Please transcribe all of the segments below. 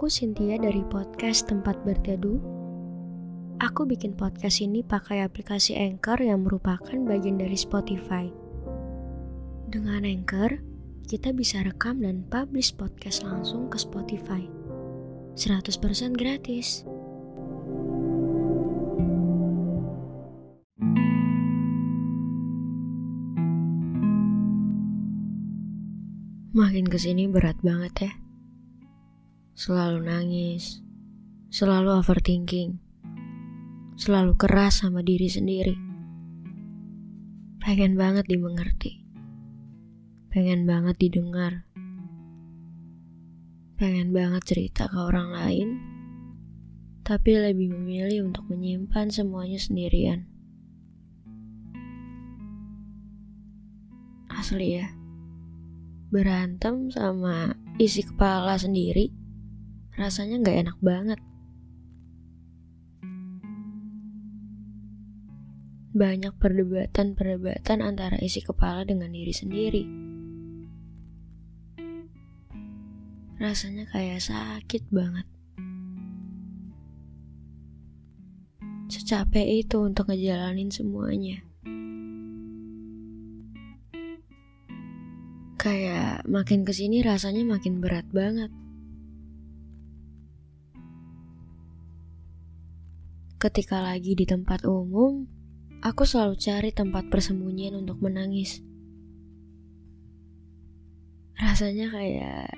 Aku Cynthia dari podcast Tempat Berteduh. Aku bikin podcast ini pakai aplikasi Anchor yang merupakan bagian dari Spotify. Dengan Anchor, kita bisa rekam dan publish podcast langsung ke Spotify. 100% gratis. Makin ke sini berat banget ya. Selalu nangis, selalu overthinking, selalu keras sama diri sendiri. Pengen banget dimengerti, pengen banget didengar, pengen banget cerita ke orang lain, tapi lebih memilih untuk menyimpan semuanya sendirian. Asli ya, berantem sama isi kepala sendiri rasanya nggak enak banget. Banyak perdebatan-perdebatan antara isi kepala dengan diri sendiri. Rasanya kayak sakit banget. Secapek itu untuk ngejalanin semuanya. Kayak makin ke sini rasanya makin berat banget. Ketika lagi di tempat umum, aku selalu cari tempat persembunyian untuk menangis. Rasanya kayak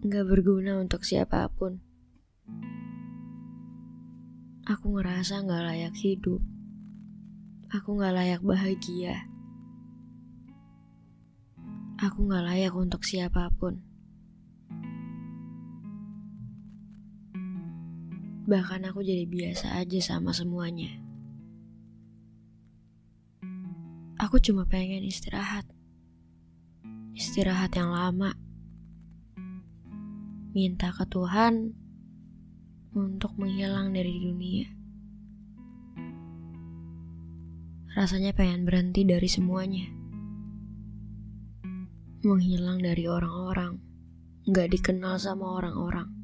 gak berguna untuk siapa pun. Aku ngerasa gak layak hidup. Aku gak layak bahagia. Aku gak layak untuk siapa pun. Bahkan aku jadi biasa aja sama semuanya. Aku cuma pengen istirahat. Istirahat yang lama. Minta ke Tuhan untuk menghilang dari dunia. Rasanya pengen berhenti dari semuanya. Menghilang dari orang-orang. Gak dikenal sama orang-orang.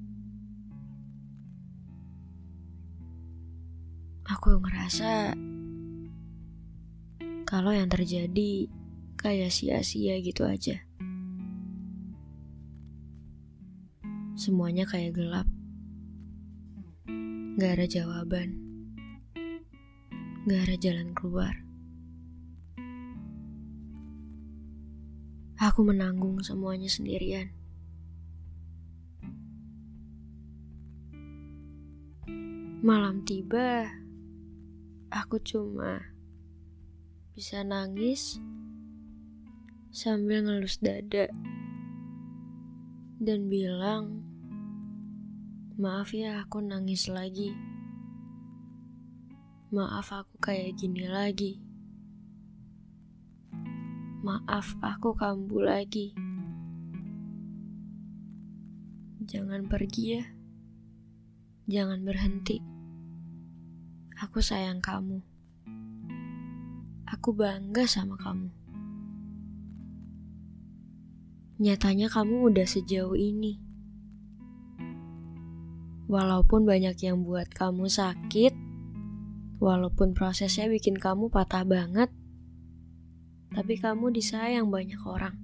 Aku ngerasa kalau yang terjadi kayak sia-sia gitu aja. Semuanya kayak gelap. Gak ada jawaban. Gak ada jalan keluar. Aku menanggung semuanya sendirian. Malam tiba, aku cuma bisa nangis sambil ngelus dada dan bilang, "Maaf ya, aku nangis lagi. Maaf, aku kayak gini lagi. Maaf, aku kambuh lagi. Jangan pergi ya, jangan berhenti." Aku sayang kamu. Aku bangga sama kamu. Nyatanya kamu udah sejauh ini. Walaupun banyak yang buat kamu sakit, walaupun prosesnya bikin kamu patah banget, tapi kamu disayang banyak orang.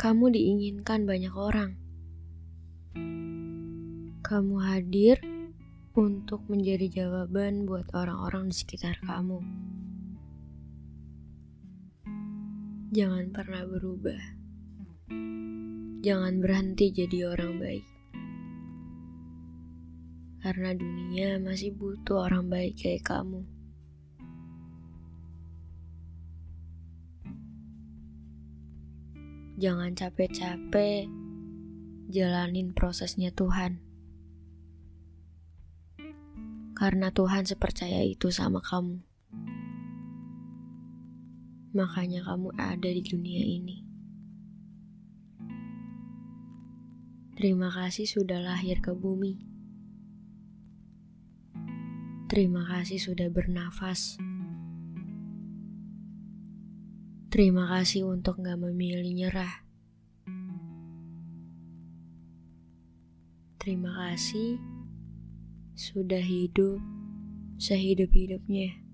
Kamu diinginkan banyak orang. Kamu hadir untuk menjadi jawaban buat orang-orang di sekitar kamu. Jangan pernah berubah. Jangan berhenti jadi orang baik. Karena dunia masih butuh orang baik kayak kamu. Jangan capek-capek jalanin prosesnya Tuhan karena Tuhan sepercaya itu sama kamu. Makanya kamu ada di dunia ini. Terima kasih sudah lahir ke bumi. Terima kasih sudah bernafas. Terima kasih untuk gak memilih nyerah. Terima kasih sudah hidup sehidup-hidupnya.